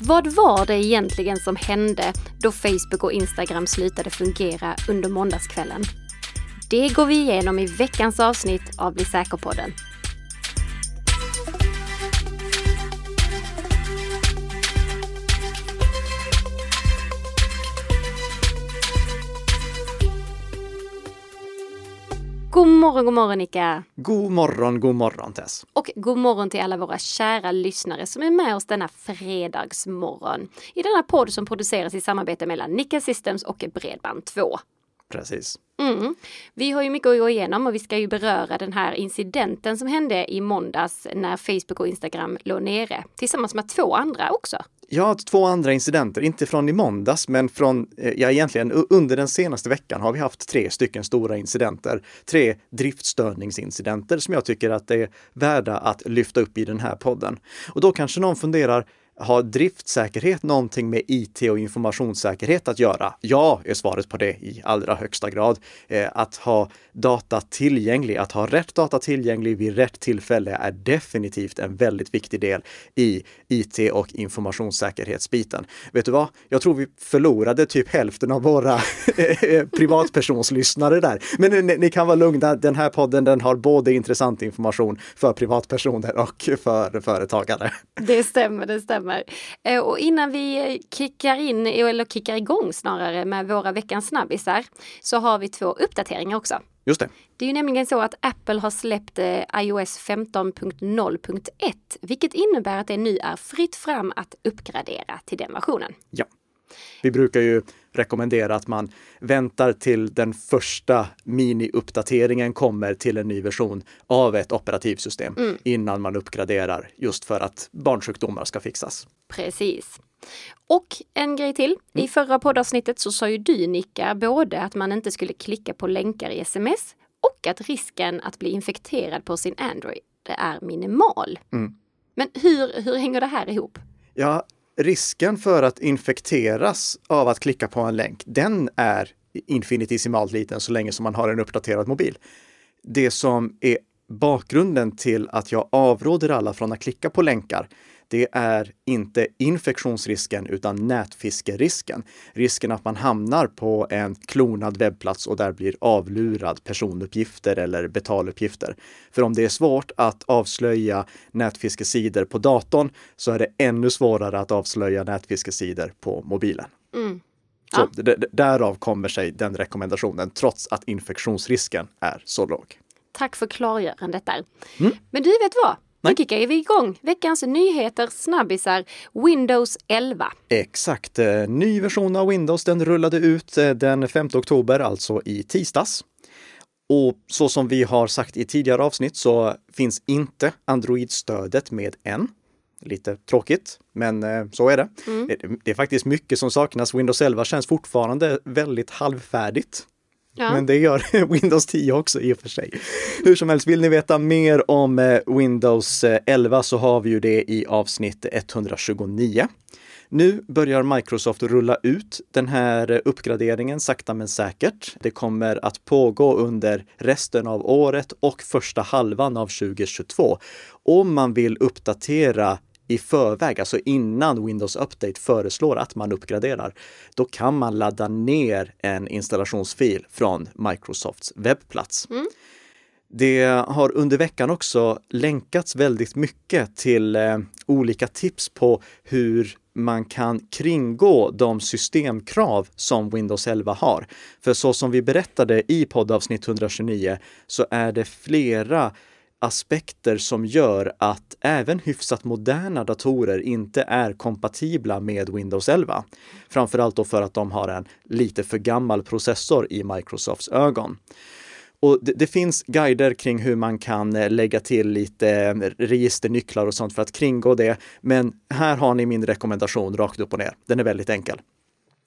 Vad var det egentligen som hände då Facebook och Instagram slutade fungera under måndagskvällen? Det går vi igenom i veckans avsnitt av Bli säker-podden. God morgon, god morgon Nika! God morgon, god morgon Tess! Och god morgon till alla våra kära lyssnare som är med oss denna fredagsmorgon. I denna podd som produceras i samarbete mellan Nika Systems och Bredband2. Precis. Mm. Vi har ju mycket att gå igenom och vi ska ju beröra den här incidenten som hände i måndags när Facebook och Instagram låg nere tillsammans med två andra också. Ja, två andra incidenter, inte från i måndags, men från, eh, ja egentligen under den senaste veckan har vi haft tre stycken stora incidenter. Tre driftstörningsincidenter som jag tycker att det är värda att lyfta upp i den här podden. Och då kanske någon funderar, har driftsäkerhet någonting med IT och informationssäkerhet att göra? Ja, är svaret på det i allra högsta grad. Eh, att ha data tillgänglig, att ha rätt data tillgänglig vid rätt tillfälle är definitivt en väldigt viktig del i IT och informationssäkerhetsbiten. Vet du vad? Jag tror vi förlorade typ hälften av våra eh, privatpersonslyssnare där. Men ni, ni, kan vara lugna, den här podden den har både intressant information för privatpersoner och för företagare. Det stämmer, det stämmer stämmer. Eh, och innan vi kickar in, eller kickar igång snarare, med våra veckans snabbisar så har vi två uppdateringar också. Just det. Det är ju nämligen så att Apple har släppt eh, iOS 15.0.1, vilket innebär att det nu är fritt fram att uppgradera till den versionen. Ja. Vi brukar ju rekommendera att man väntar till den första mini-uppdateringen kommer till en ny version av ett operativsystem mm. innan man uppgraderar just för att barnsjukdomar ska fixas. Precis. Och en grej till. Mm. I förra poddavsnittet så sa ju du Nicka både att man inte skulle klicka på länkar i sms och att risken att bli infekterad på sin Android är minimal. Mm. Men hur, hur hänger det här ihop? Ja, risken för att infekteras av att klicka på en länk, den är infinitissimalt liten så länge som man har en uppdaterad mobil. Det som är bakgrunden till att jag avråder alla från att klicka på länkar, det är inte infektionsrisken utan nätfiskerisken. Risken att man hamnar på en klonad webbplats och där blir avlurad personuppgifter eller betaluppgifter. För om det är svårt att avslöja nätfiskesidor på datorn så är det ännu svårare att avslöja nätfiskesidor på mobilen. Mm. Ja. Så därav kommer sig den rekommendationen trots att infektionsrisken är så låg. Tack för klargörandet där. Mm. Men du vet vad? Nu kickar vi igång veckans nyheter, snabbisar, Windows 11. Exakt. Eh, ny version av Windows, den rullade ut eh, den 5 oktober, alltså i tisdags. Och så som vi har sagt i tidigare avsnitt så finns inte Android-stödet med än. Lite tråkigt, men eh, så är det. Mm. Det är faktiskt mycket som saknas. Windows 11 känns fortfarande väldigt halvfärdigt. Ja. Men det gör Windows 10 också i och för sig. Hur som helst, vill ni veta mer om eh, Windows eh, 11 så har vi ju det i avsnitt 129. Nu börjar Microsoft rulla ut den här uppgraderingen sakta men säkert. Det kommer att pågå under resten av året och första halvan av 2022. Om man vill uppdatera i förväg, alltså innan Windows Update föreslår att man uppgraderar, då kan man ladda ner en installationsfil från Microsofts webbplats. Mm. Det har under veckan också länkats väldigt mycket till eh, olika tips på hur man kan kringgå de systemkrav som Windows 11 har. För så som vi berättade i poddavsnitt 129 så är det flera aspekter som gör att även hyfsat moderna datorer inte är kompatibla med Windows 11. Framförallt då för att de har en lite för gammal processor i Microsofts ögon. Och det, det, finns guider kring hur man kan eh, lägga till lite eh, registernycklar och sånt för att kringgå det. Men här har ni min rekommendation rakt upp och ner. Den är väldigt enkel.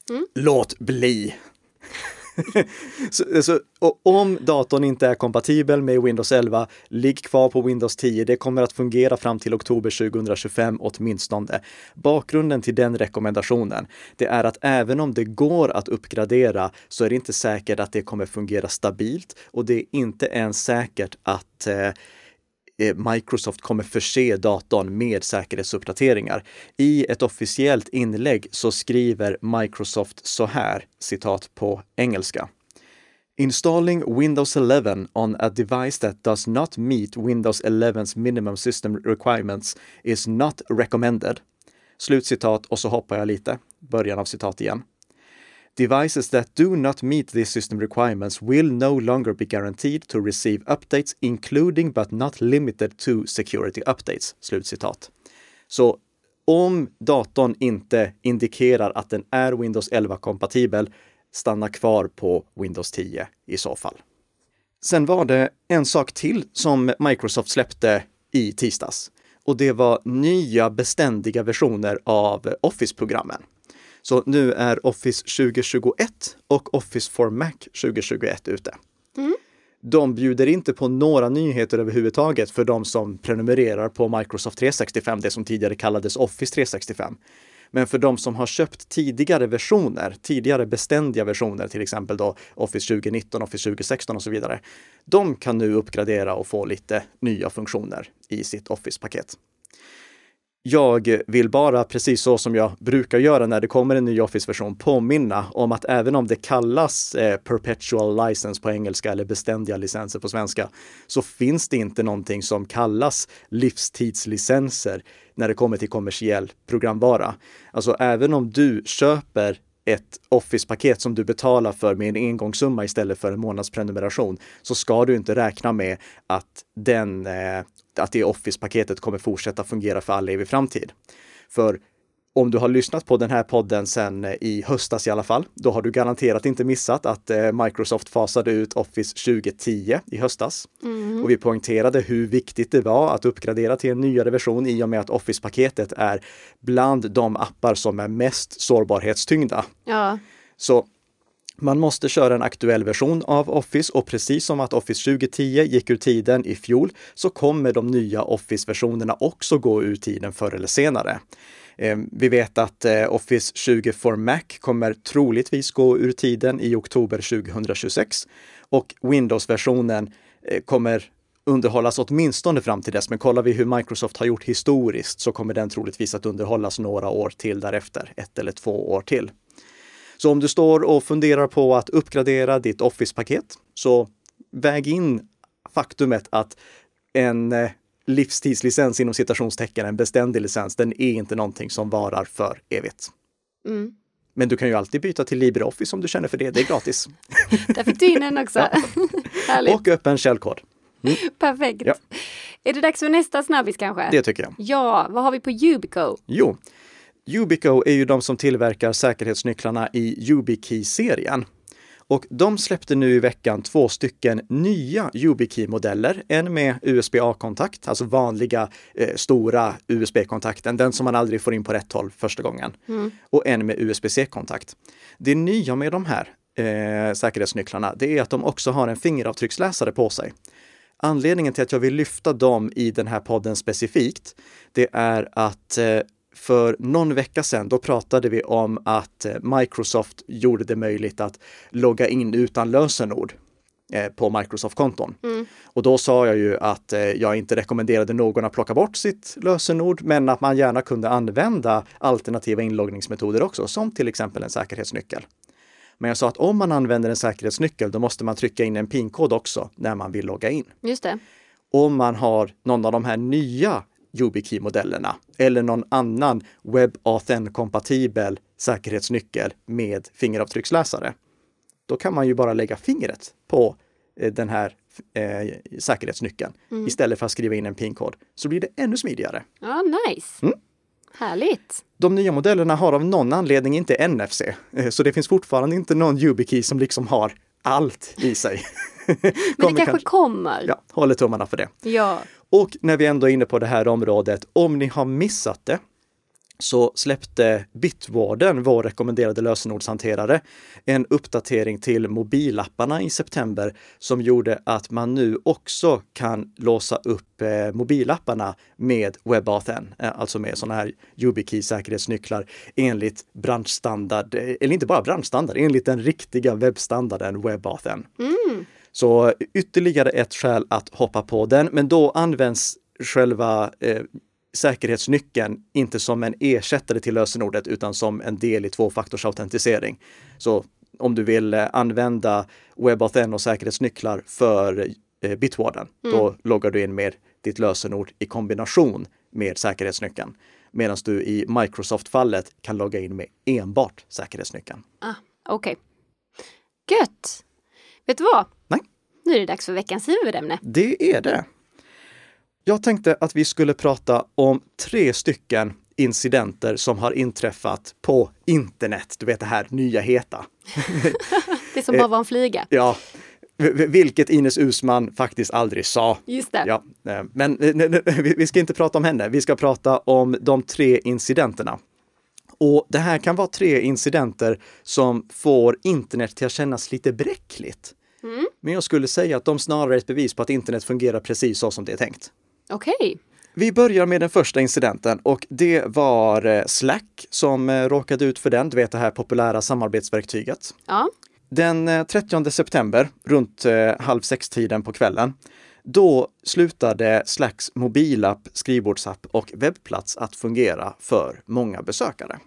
Mm. Låt bli! så, så, om datorn inte är kompatibel med Windows 11, ligg kvar på Windows 10. Det kommer att fungera fram till oktober 2025 åtminstone. Bakgrunden till den rekommendationen, det är att även om det går att uppgradera så är det inte säkert att det kommer fungera stabilt och det är inte ens säkert att eh, eh, Eh, Microsoft kommer förse datorn med säkerhetsuppdateringar. I ett officiellt inlägg så skriver Microsoft så här, citat på engelska. Installing Windows 11 on a device that does not meet Windows 11's minimum system requirements is not recommended. Slutcitat och så hoppar jag lite. Början av citat igen. Devices that do not meet these system requirements will no longer be guaranteed to receive updates including but not limited to security updates. Slutcitat. Så om datorn inte indikerar att den är Windows 11-kompatibel, stanna kvar på Windows 10 i så fall. Sen var det en sak till som Microsoft släppte i tisdags och det var nya beständiga versioner av Office-programmen. Så nu är Office 2021 och Office for Mac 2021 ute. Mm. De bjuder inte på några nyheter överhuvudtaget för de som prenumererar på Microsoft 365, det som tidigare kallades Office 365. Men för de som har köpt tidigare versioner, tidigare beständiga versioner, till exempel då Office 2019, Office 2016 och så vidare. De kan nu uppgradera och få lite nya funktioner i sitt Office-paket. Jag vill bara, precis så som jag brukar göra när det kommer en ny Office-version, påminna om att även om det kallas eh, perpetual license på engelska eller beständiga licenser på svenska, så finns det inte någonting som kallas livstidslicenser när det kommer till kommersiell programvara. Alltså även om du köper ett Office-paket som du betalar för med en engångssumma istället för en månadsprenumeration så ska du inte räkna med att, den, eh, att det Office-paketet kommer fortsätta fungera för all evig framtid. För om du har lyssnat på den här podden sedan eh, i höstas i alla fall, då har du garanterat inte missat att eh, Microsoft fasade ut Office 2010 i höstas. Mm. Och vi poängterade hur viktigt det var att uppgradera till en nyare version i och med att Office-paketet är bland de appar som är mest sårbarhetstyngda. Ja. Så man måste köra en aktuell version av Office och precis som att Office 2010 gick ur tiden i fjol så kommer de nya Office-versionerna också gå ur tiden förr eller senare. Eh, vi vet att eh, Office 20 for Mac kommer troligtvis gå ur tiden i oktober 2026 och Windows-versionen eh, kommer underhållas åtminstone fram till dess. Men kollar vi hur Microsoft har gjort historiskt så kommer den troligtvis att underhållas några år till därefter, ett eller två år till. Så om du står och funderar på att uppgradera ditt Office-paket så väg in faktumet att en livstidslicens inom citationstecken, en beständig licens, den är inte någonting som varar för evigt. Mm. Men du kan ju alltid byta till LibreOffice om du känner för det. Det är gratis. Där fick du in en också. Härligt. Och öppen källkod. Mm. Perfekt. Ja. Är det dags för nästa snabbis kanske? Det tycker jag. Ja, vad har vi på Yubico? Jo, Yubico är ju de som tillverkar säkerhetsnycklarna i YubiKey-serien. Och de släppte nu i veckan två stycken nya YubiKey-modeller. En med USB-A-kontakt, alltså vanliga eh, stora USB-kontakten, den som man aldrig får in på rätt håll första gången. Mm. Och en med USB-C-kontakt. Det nya med de här eh, säkerhetsnycklarna, det är att de också har en fingeravtrycksläsare på sig. Anledningen till att jag vill lyfta dem i den här podden specifikt, det är att eh, för någon vecka sedan, då pratade vi om att eh, Microsoft gjorde det möjligt att logga in utan lösenord eh, på Microsoft-konton. Mm. Och då sa jag ju att eh, jag inte rekommenderade någon att plocka bort sitt lösenord, men att man gärna kunde använda alternativa inloggningsmetoder också, som till exempel en säkerhetsnyckel. Men jag sa att om man använder en säkerhetsnyckel, då måste man trycka in en PIN-kod också när man vill logga in. Just det. Om man har någon av de här nya YubiKey-modellerna eller någon annan WebAuthn-kompatibel säkerhetsnyckel med fingeravtrycksläsare. Då kan man ju bara lägga fingret på eh, den här eh, säkerhetsnyckeln mm. istället för att skriva in en PIN-kod. Så blir det ännu smidigare. Ja, nice. Mm. Härligt. De nya modellerna har av någon anledning inte NFC, eh, så det finns fortfarande inte någon YubiKey som liksom har allt i sig. Men det kanske, kanske kommer. Ja, håller tummarna för det. Ja. Och när vi ändå är inne på det här området, om ni har missat det, så släppte Bitwarden, vår rekommenderade lösenordshanterare, en uppdatering till mobilapparna i september som gjorde att man nu också kan låsa upp eh, mobilapparna med WebAuthn, eh, alltså med sådana här YubiKey säkerhetsnycklar enligt branschstandard, eh, eller inte bara branschstandard, enligt den riktiga webbstandarden WebAuthn. Mm. Så ytterligare ett skäl att hoppa på den, men då används själva eh, säkerhetsnyckeln inte som en ersättare till lösenordet utan som en del i tvåfaktorsautentisering. Så om du vill eh, använda WebAuthn och säkerhetsnycklar för eh, Bitwarden, mm. då loggar du in med ditt lösenord i kombination med säkerhetsnyckeln. Medan du i Microsoft-fallet kan logga in med enbart säkerhetsnyckeln. Ah, Okej. Okay. Gött! Vet du vad? Nu är det dags för veckans huvudämne. Det är det. Jag tänkte att vi skulle prata om tre stycken incidenter som har inträffat på internet. Du vet det här nya heta. det som bara var en flyga. Ja, vilket Ines Usman faktiskt aldrig sa. Just det. Ja, eh, men eh, vi ska inte prata om henne. Vi ska prata om de tre incidenterna. Och det här kan vara tre incidenter som får internet till att kännas lite bräckligt. Mm. Men jag skulle säga att de snarare är ett bevis på att internet fungerar precis så som det är tänkt. Okej. Okay. Vi börjar med den första incidenten och det var eh, Slack som råkade ut för den, du vet det här populära samarbetsverktyget. Ja. Den 30 eh, september, runt eh, halv sex-tiden på kvällen, då slutade Slacks mobilapp, skrivbordsapp och webbplats att fungera för många besökare.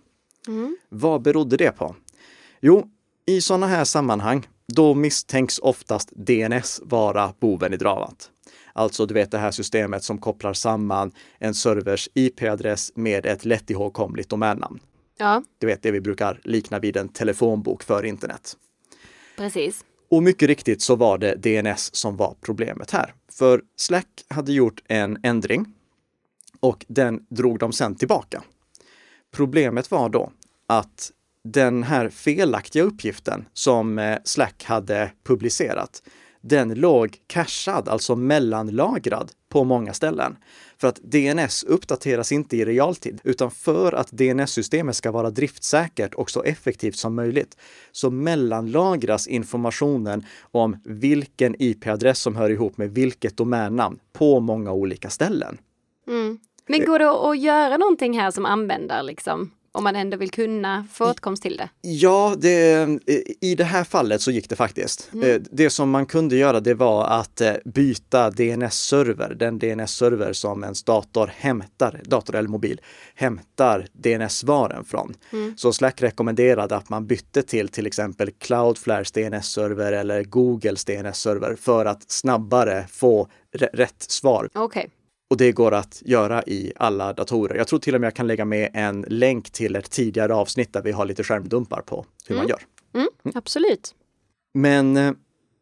Mm. Vad berodde det på? Jo, i sådana här sammanhang, då misstänks oftast DNS vara boven i dramat. Alltså, du vet det här systemet som kopplar samman en servers IP-adress med ett lätt ihågkomligt domännamn. Ja. Du vet det vi brukar likna vid en telefonbok för internet. Precis. Och mycket riktigt så var det DNS som var problemet här. För Slack hade gjort en ändring och den drog de sen tillbaka. Problemet var då att den här felaktiga uppgiften som eh, Slack hade publicerat, den låg cashad, alltså mellanlagrad på många ställen. För att DNS uppdateras inte i realtid, utan för att DNS-systemet ska vara driftsäkert och så effektivt som möjligt så mellanlagras informationen om vilken IP-adress som hör ihop med vilket domännamn på många olika ställen. Mm. Men går det att göra någonting här som användare liksom? Om man ändå vill kunna få åtkomst till det? Ja, det, i det här fallet så gick det faktiskt. Mm. Eh, det som man kunde göra det var att eh, byta DNS-server, den DNS-server som ens dator hämtar, dator eller mobil, hämtar DNS-svaren från. Mm. Så Slack rekommenderade att man bytte till till exempel Cloudflares DNS-server eller Googles DNS-server för att snabbare få rätt svar. Okay. Och det går att göra i alla datorer. Jag tror till och med jag kan lägga med en länk till ett tidigare avsnitt där vi har lite skärmdumpar på hur mm. man gör. Mm, mm. Absolut. Men eh,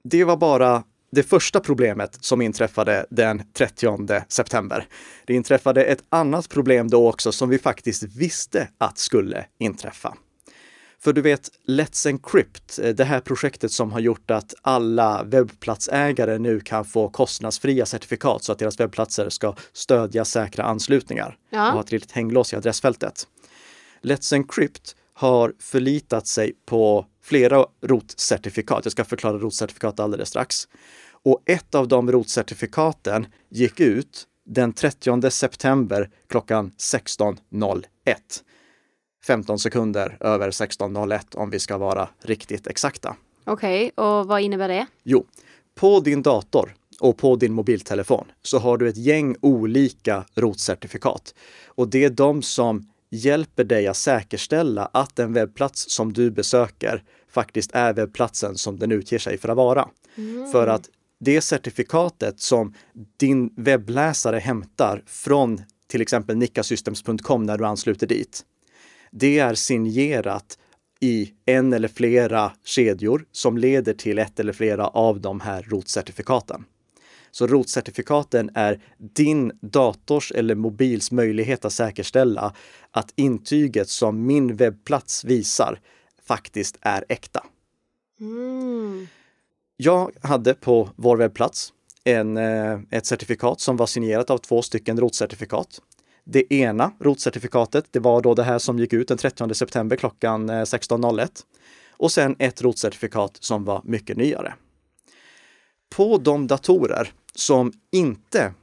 det var bara det första problemet som inträffade den 30 september. Det inträffade ett annat problem då också som vi faktiskt visste att skulle inträffa. För du vet, Let's Encrypt, eh, det här projektet som har gjort att alla webbplatsägare nu kan få kostnadsfria certifikat så att deras webbplatser ska stödja säkra anslutningar ja. och ha ett litet hänglås i adressfältet. Let's Encrypt har förlitat sig på flera rotcertifikat. Jag ska förklara rotcertifikat alldeles strax. Och ett av de rotcertifikaten gick ut den 30 september klockan 16.01. 15 sekunder över 16.01 om vi ska vara riktigt exakta. Okej, okay, och vad innebär det? Jo, på din dator och på din mobiltelefon så har du ett gäng olika rotcertifikat. Och det är de som hjälper dig att säkerställa att den webbplats som du besöker faktiskt är webbplatsen som den utger sig för att vara. Mm. För att det certifikatet som din webbläsare hämtar från till exempel nickasystems.com när du ansluter dit, det är signerat i en eller flera kedjor som leder till ett eller flera av de här rotcertifikaten. Så rotcertifikaten är din dators eller mobils möjlighet att säkerställa att intyget som min webbplats visar faktiskt är äkta. Mm. Jag hade på vår webbplats en, eh, ett certifikat som var signerat av två stycken rotcertifikat. Det ena rotcertifikatet, det var då det här som gick ut den 30 september klockan 16.01. Eh, och sen ett rotcertifikat som var mycket nyare. På de datorer som inte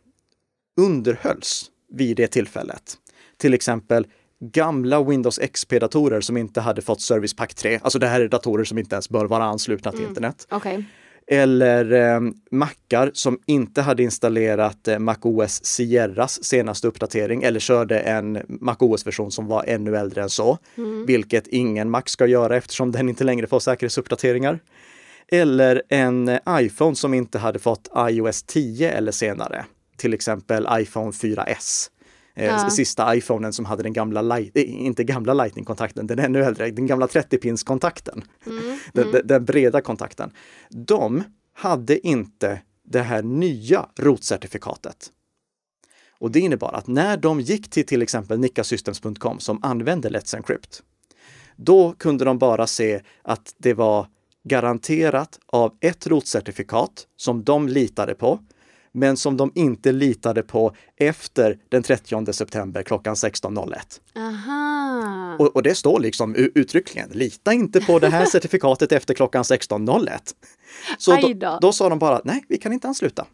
underhölls vid det tillfället, till exempel gamla Windows XP-datorer som inte hade fått Service Pack 3, alltså det här är datorer som inte ens bör vara anslutna till mm. internet. Okay. Eller eh, mackar som inte hade installerat eh, MacOS Sierras senaste uppdatering eller körde en MacOS-version som var ännu äldre än så. Mm. Vilket ingen Mac ska göra eftersom den inte längre får säkerhetsuppdateringar. Eller en iPhone som inte hade fått iOS 10 eller senare. Till exempel iPhone 4S. Eh, ja. Sista iPhonen som hade den gamla, light, eh, inte gamla Lightning-kontakten, den ännu äldre, den gamla 30-pins-kontakten. Mm. Den, mm. den, breda kontakten. De hade inte det här nya rotcertifikatet. Och det innebar att när de gick till till exempel nickasystems.com som använde Let's Encrypt, då kunde de bara se att det var garanterat av ett rotcertifikat som de litade på men som de inte litade på efter den 30 september klockan 16.01. Och, och, det står liksom uttryckligen, lita inte på det här certifikatet efter klockan 16.01. Så då, då sa de bara, nej, vi kan inte ansluta.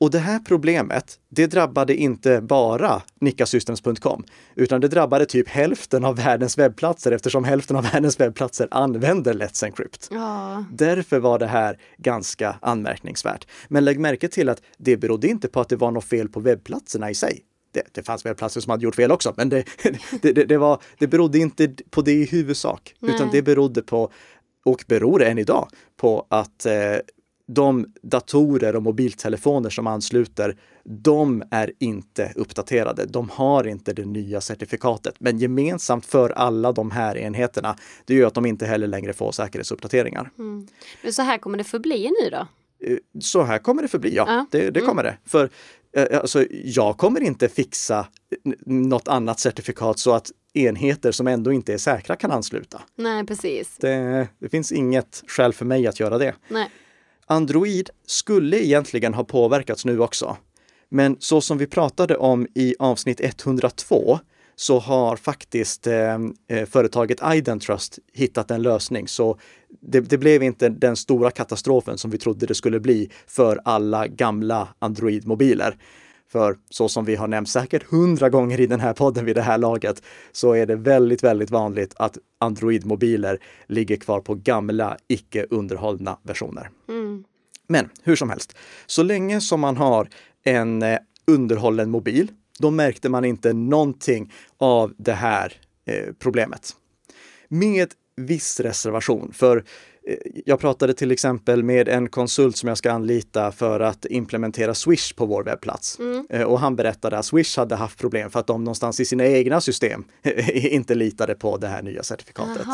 Och det här problemet, det drabbade inte bara nickasystems.com, utan det drabbade typ hälften av världens webbplatser eftersom hälften av världens webbplatser använder Let's Encrypt. Ja. Därför var det här ganska anmärkningsvärt. Men lägg märke till att det berodde inte på att det var något fel på webbplatserna i sig. Det, det fanns webbplatser som hade gjort fel också, men det, det, det, det, var, det berodde inte på det i huvudsak, Nej. utan det berodde på och beror än idag på att eh, de datorer och mobiltelefoner som ansluter, de är inte uppdaterade. De har inte det nya certifikatet. Men gemensamt för alla de här enheterna, det är att de inte heller längre får säkerhetsuppdateringar. Mm. Men så här kommer det förbli nu då? Eh, så här kommer det förbli, ja. ja. Det, det mm. kommer det. För eh, alltså, jag kommer inte fixa något annat certifikat så att enheter som ändå inte är säkra kan ansluta. Nej, precis. Det, det finns inget skäl för mig att göra det. Nej. Android skulle egentligen ha påverkats nu också. Men så som vi pratade om i avsnitt 102 så har faktiskt eh, eh, företaget Identrust hittat en lösning. Så det, det, blev inte den stora katastrofen som vi trodde det skulle bli för alla gamla Android-mobiler. För så som vi har nämnt säkert hundra gånger i den här podden vid det här laget, så är det väldigt, väldigt vanligt att Android-mobiler ligger kvar på gamla, icke underhållna versioner. Mm. Men hur som helst, så länge som man har en eh, underhållen mobil, då märkte man inte någonting av det här eh, problemet. Med viss reservation, för jag pratade till exempel med en konsult som jag ska anlita för att implementera Swish på vår webbplats. Mm. Eh, och han berättade att Swish hade haft problem för att de någonstans i sina egna system inte litade på det här nya certifikatet.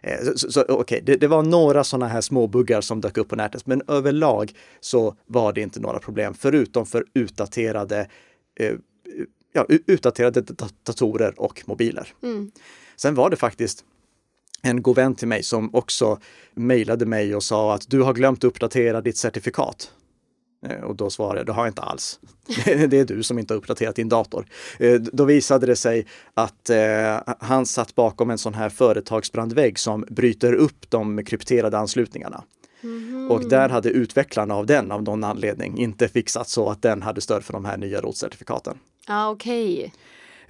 Eh, så, så okay, det, det, var några sådana här små buggar som dök upp på nätet, men överlag så var det inte några problem, förutom för utdaterade ja, utdaterade datorer och mobiler. Mm. Sen var det faktiskt en god vän till mig som också mejlade mig och sa att du har glömt uppdatera ditt certifikat. Eh, och då svarade jag, det har jag inte alls. Det är du som inte har uppdaterat din dator. Eh, då visade det sig att eh, han satt bakom en sån här företagsbrandvägg som bryter upp de krypterade anslutningarna. Mm. Och där hade utvecklarna av den av någon anledning inte fixat så att den hade stöd för de här nya rotcertifikaten. Okej. Okay.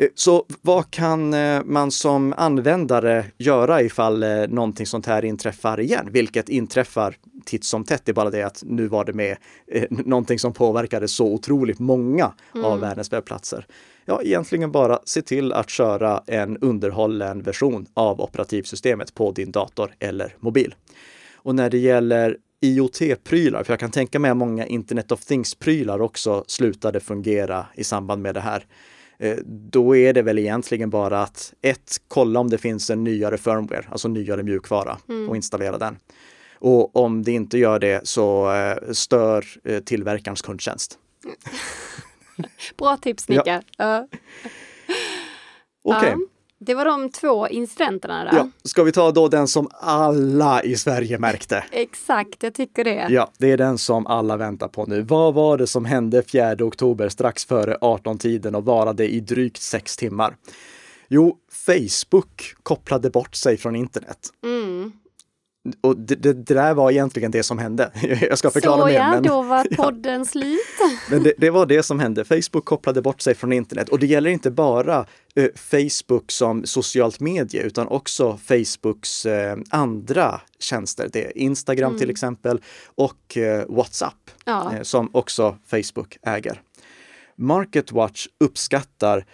Eh, så vad kan eh, man som användare göra ifall eh, någonting sånt här inträffar igen? Vilket inträffar titt som tätt, det är bara det att nu var det med någonting som påverkade så otroligt många mm. av världens webbplatser. Ja, egentligen bara se till att köra en underhållen version av operativsystemet på din dator eller mobil. Och när det gäller IoT-prylar, för jag kan tänka mig att många Internet of Things-prylar också slutade fungera i samband med det här. Eh, då är det väl egentligen bara att ett, kolla om det finns en nyare firmware, alltså nyare mjukvara mm. och installera den. Och om det inte gör det så eh, stör eh, tillverkarens kundtjänst. Bra tips Nicka! Ja. Okej. Okay. Det var de två incidenterna där. Ja, ska vi ta då den som alla i Sverige märkte? Exakt, jag tycker det. Ja, det är den som alla väntar på nu. Vad var det som hände 4 oktober strax före 18-tiden och varade i drygt sex timmar? Jo, Facebook kopplade bort sig från internet. Mm. Och det, det, det, där var egentligen det som hände. Jag ska förklara Så mer. ja, men, då var podden slut. men det, det, var det som hände. Facebook kopplade bort sig från internet och det gäller inte bara eh, Facebook som socialt medie utan också Facebooks eh, andra tjänster. Det är Instagram mm. till exempel och eh, WhatsApp ja. Eh, som också Facebook äger. Marketwatch uppskattar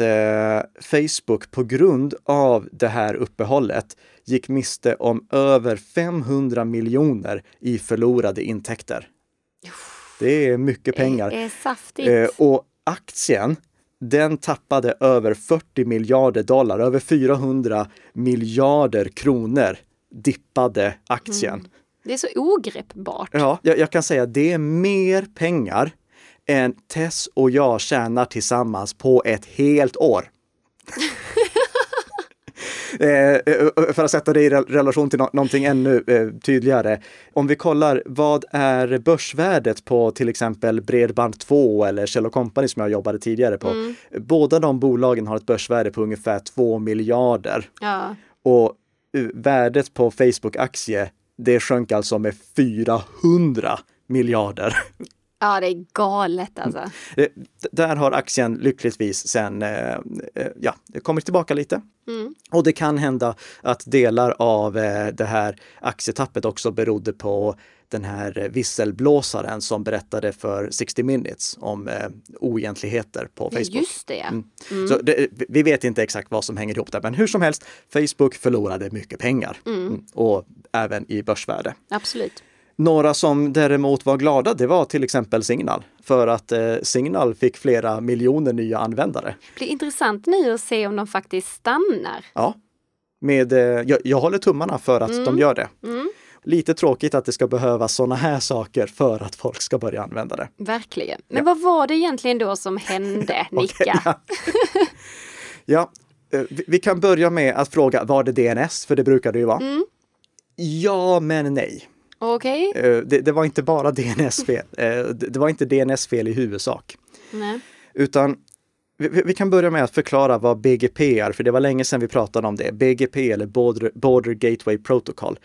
att eh, Facebook på grund av det här uppehållet gick miste om över 500 miljoner i förlorade intäkter. Det är mycket pengar. Det är saftigt. Eh, och aktien, den tappade över 40 miljarder dollar, över 400 miljarder kronor dippade aktien. Mm. Det är så ogreppbart. Ja, jag, jag kan säga att det är mer pengar än Tess och jag tjänar tillsammans på ett helt år. Eh, eh, för att sätta det i relation till någonting ännu eh, tydligare. Om vi kollar, vad är börsvärdet på till exempel Bredband2 eller Kjell Company som jag jobbade tidigare på? Mm. Båda de bolagen har ett börsvärde på ungefär 2 miljarder. Ja. Och värdet på Facebook-aktie, det sjönk alltså med 400 miljarder. Ja, det är galet alltså. Där har aktien lyckligtvis sen eh, eh, ja, kommit tillbaka lite. Mm. Och det kan hända att delar av det här aktietappet också berodde på den här visselblåsaren som berättade för 60 minutes om eh, oegentligheter på Facebook. Just det. Mm. Mm. Så det, vi vet inte exakt vad som hänger ihop där, men hur som helst, Facebook förlorade mycket pengar mm. mm och även i börsvärde. Absolut. Några som däremot var glada, det var till exempel Signal. För att eh, Signal fick flera miljoner nya användare. Det blir intressant nu att se om de faktiskt stannar. Ja, med, eh, jag, jag, håller tummarna för att mm. de gör det. Mm. Lite tråkigt att det ska behövas sådana här saker för att folk ska börja använda det. Verkligen. Men ja. vad var det egentligen då som hände, Nicka? ja, ja eh, vi, vi, kan börja med att fråga, var det DNS? För det brukar det ju vara. Mm. Ja, men nej. Okej. Okay. Eh, det, det, var inte bara DNS-fel. Eh, det var inte DNS-fel i huvudsak. Nej. Utan vi, vi, kan börja med att förklara vad BGP är, för det var länge sedan vi pratade om det. BGP eller Border, Border Gateway Protocol.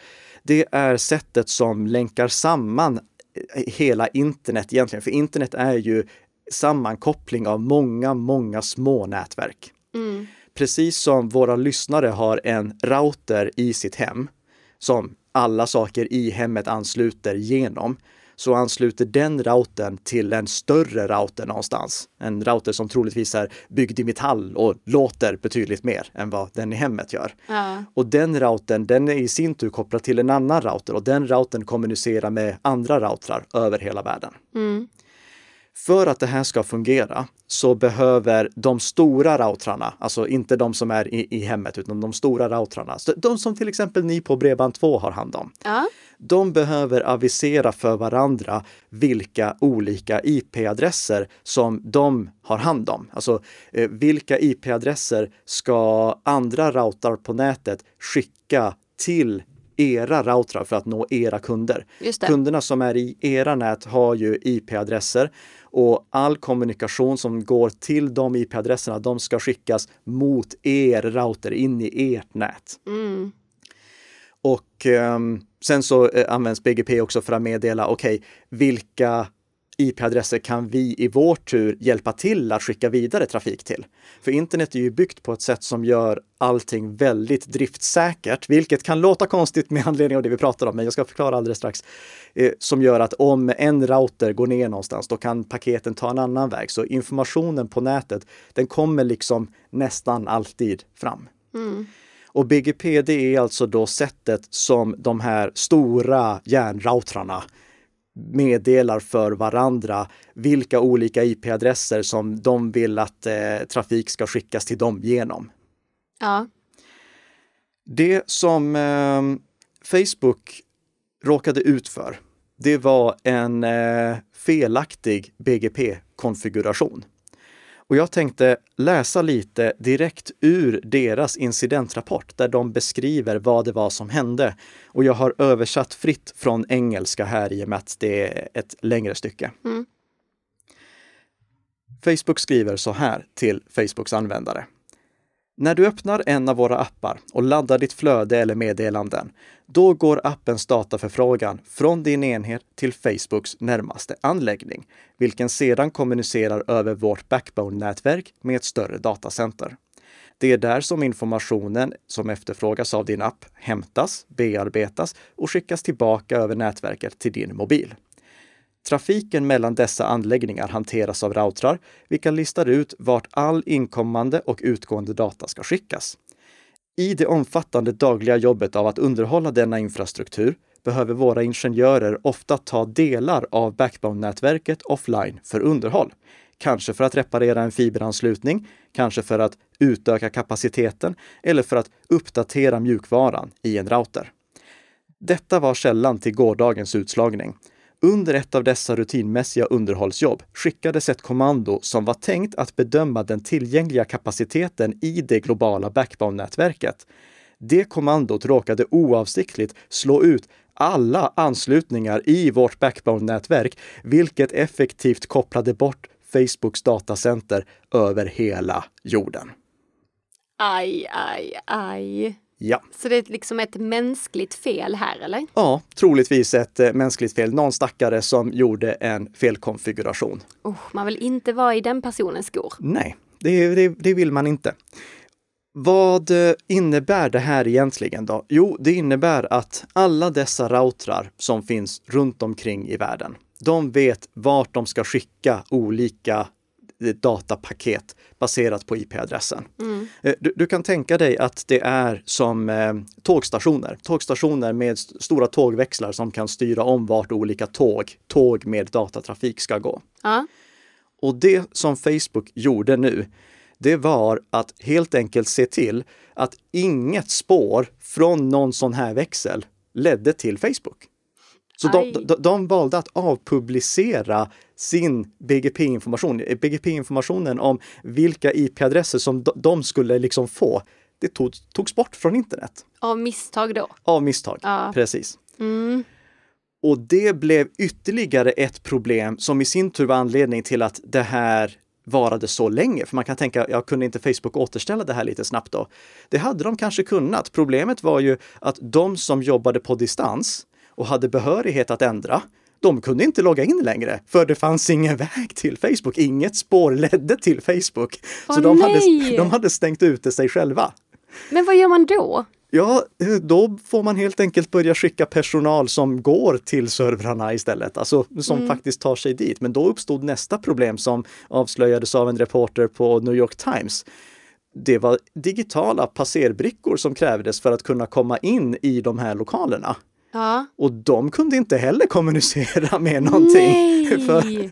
Det är sättet som länkar samman eh, hela internet egentligen, för internet är ju sammankoppling av många, många små nätverk. Mm. Precis som våra lyssnare har en router i sitt hem som alla saker i hemmet ansluter genom, så ansluter den routern till en större router någonstans. En router som troligtvis är byggd i metall och låter betydligt mer än vad den i hemmet gör. Ja. Och den routern, den är i sin tur kopplad till en annan router och den routern kommunicerar med andra routrar över hela världen. Mm. För att det här ska fungera så behöver de stora routrarna, alltså inte de som är i, i hemmet, utan de stora routrarna, de som till exempel ni på Bredband2 har hand om. Ja. De behöver avisera för varandra vilka olika IP-adresser som de har hand om. Alltså eh, vilka IP-adresser ska andra routrar på nätet skicka till era routrar för att nå era kunder. Kunderna som är i era nät har ju IP-adresser och all kommunikation som går till de IP-adresserna, de ska skickas mot er router in i ert nät. Mm. Och um, sen så uh, används BGP också för att meddela, okej, okay, vilka IP-adresser kan vi i vår tur hjälpa till att skicka vidare trafik till? För internet är ju byggt på ett sätt som gör allting väldigt driftsäkert, vilket kan låta konstigt med anledning av det vi pratar om, men jag ska förklara alldeles strax. Eh, som gör att om en router går ner någonstans, då kan paketen ta en annan väg. Så informationen på nätet, den kommer liksom nästan alltid fram. Mm. Och BGP, det är alltså då sättet som de här stora järnroutrarna meddelar för varandra vilka olika IP-adresser som de vill att eh, trafik ska skickas till dem genom. Ja. Det som eh, Facebook råkade ut för, det var en eh, felaktig BGP-konfiguration. Och jag tänkte läsa lite direkt ur deras incidentrapport där de beskriver vad det var som hände. Och jag har översatt fritt från engelska här i och med att det är ett längre stycke. Mm. Facebook skriver så här till Facebooks användare. När du öppnar en av våra appar och laddar ditt flöde eller meddelanden, då går appens dataförfrågan från din enhet till Facebooks närmaste anläggning, vilken sedan kommunicerar över vårt Backbone-nätverk med ett större datacenter. Det är där som informationen som efterfrågas av din app hämtas, bearbetas och skickas tillbaka över nätverket till din mobil. Trafiken mellan dessa anläggningar hanteras av routrar, vilka listar ut vart all inkommande och utgående data ska skickas. I det omfattande dagliga jobbet av att underhålla denna infrastruktur behöver våra ingenjörer ofta ta delar av Backbone-nätverket offline för underhåll. Kanske för att reparera en fiberanslutning, kanske för att utöka kapaciteten eller för att uppdatera mjukvaran i en router. Detta var källan till gårdagens utslagning. Under ett av dessa rutinmässiga underhållsjobb skickades ett kommando som var tänkt att bedöma den tillgängliga kapaciteten i det globala Backbone-nätverket. Det kommandot råkade oavsiktligt slå ut alla anslutningar i vårt Backbone-nätverk, vilket effektivt kopplade bort Facebooks datacenter över hela jorden. Aj, aj, aj. Ja. Så det är liksom ett mänskligt fel här, eller? Ja, troligtvis ett eh, mänskligt fel. Någon stackare som gjorde en felkonfiguration. Oh, man vill inte vara i den personens skor. Nej, det, det, det vill man inte. Vad eh, innebär det här egentligen då? Jo, det innebär att alla dessa routrar som finns runt omkring i världen, de vet vart de ska skicka olika datapaket baserat på IP-adressen. Mm. Du, du, kan tänka dig att det är som eh, tågstationer. Tågstationer med stora tågväxlar som kan styra om vart olika tåg, tåg med datatrafik ska gå. Ja. Och det som Facebook gjorde nu, det var att helt enkelt se till att inget spår från någon sån här växel ledde till Facebook. Så de, de, de, valde att avpublicera sin BGP-information, BGP-informationen om vilka IP-adresser som de, skulle liksom få. Det tog, togs bort från internet. Av misstag då? Av misstag, ja. precis. Mm. Och det blev ytterligare ett problem som i sin tur var anledning till att det här varade så länge. För man kan tänka, ja, kunde inte Facebook återställa det här lite snabbt då? Det hade de kanske kunnat. Problemet var ju att de som jobbade på distans, och hade behörighet att ändra, de kunde inte logga in längre för det fanns ingen väg till Facebook. Inget spår ledde till Facebook. Åh, så de nej. hade, de hade stängt ute sig själva. Men vad gör man då? Ja, då får man helt enkelt börja skicka personal som går till servrarna istället, alltså som mm. faktiskt tar sig dit. Men då uppstod nästa problem som avslöjades av en reporter på New York Times. Det var digitala passerbrickor som krävdes för att kunna komma in i de här lokalerna. Ja. Och de kunde inte heller kommunicera med någonting. Nej. För,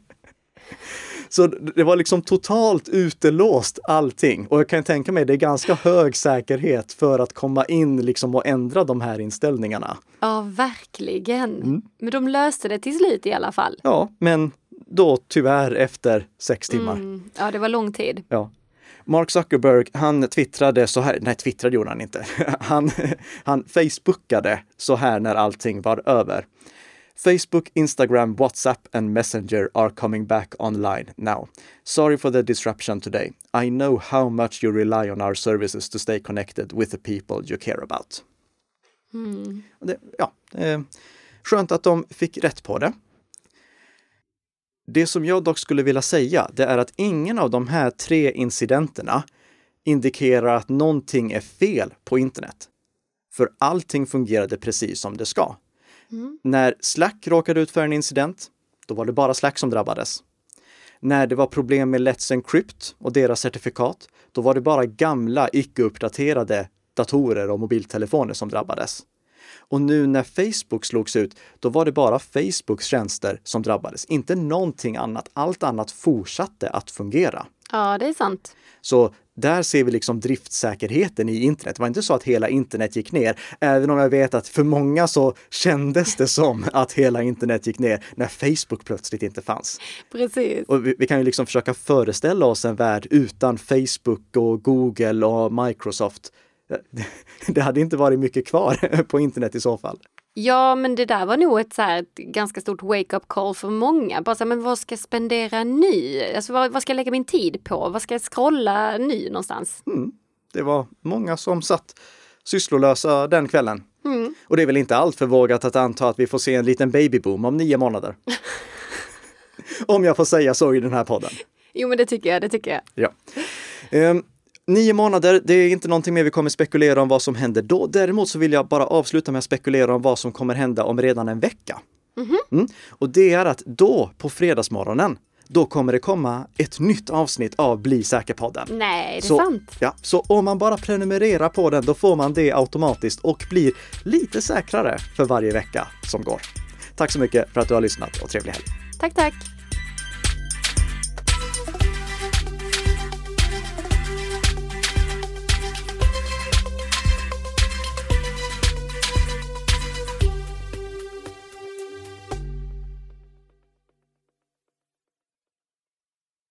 så det var liksom totalt utelåst allting. Och jag kan tänka mig det är ganska hög säkerhet för att komma in liksom och ändra de här inställningarna. Ja, verkligen. Mm. Men de löste det till slut i alla fall. Ja, men då tyvärr efter sex timmar. Mm. Ja, det var lång tid. Ja. Mark Zuckerberg, han twittrade så här, nej twittrade gjorde han inte. Han, han facebookade så här när allting var över. Facebook, Instagram, WhatsApp and Messenger are coming back online now. Sorry for the disruption today. I know how much you rely on our services to stay connected with the people you care about. Mm. Det, ja, eh, skönt att de fick rätt på det. Det som jag dock skulle vilja säga, det är att ingen av de här tre incidenterna indikerar att någonting är fel på internet. För allting fungerade precis som det ska. Mm. När Slack råkade ut för en incident, då var det bara Slack som drabbades. När det var problem med Let's Encrypt och deras certifikat, då var det bara gamla, icke-uppdaterade datorer och mobiltelefoner som drabbades. Och nu när Facebook slogs ut, då var det bara Facebooks tjänster som drabbades, inte någonting annat. Allt annat fortsatte att fungera. Ja, det är sant. Så där ser vi liksom driftsäkerheten i internet. Det var inte så att hela internet gick ner, även om jag vet att för många så kändes det som att hela internet gick ner när Facebook plötsligt inte fanns. Precis. Och vi, vi kan ju liksom försöka föreställa oss en värld utan Facebook och Google och Microsoft det hade inte varit mycket kvar på internet i så fall. Ja, men det där var nog ett, så här, ett ganska stort wake-up call för många. Bara så här, men vad ska jag spendera nu? Alltså, vad, vad, ska jag lägga min tid på? Vad ska jag scrolla nu någonstans? Mm. det var många som satt sysslolösa den kvällen. Mm. Och det är väl inte allt för vågat att anta att vi får se en liten babyboom om nio månader. om jag får säga så i den här podden. Jo, men det tycker jag, det tycker jag. Ja. Ehm, nio månader, det är inte någonting mer vi kommer spekulera om vad som händer då. Däremot så vill jag bara avsluta med att spekulera om vad som kommer hända om redan en vecka. Mm. Och det är att då, på fredagsmorgonen, då kommer det komma ett nytt avsnitt av Bli säker-podden. Nej, det är Så, sant. ja, så om man bara prenumererar på den, då får man det automatiskt och blir lite säkrare för varje vecka som går. Tack så mycket för att du har lyssnat och trevlig helg! Tack, tack.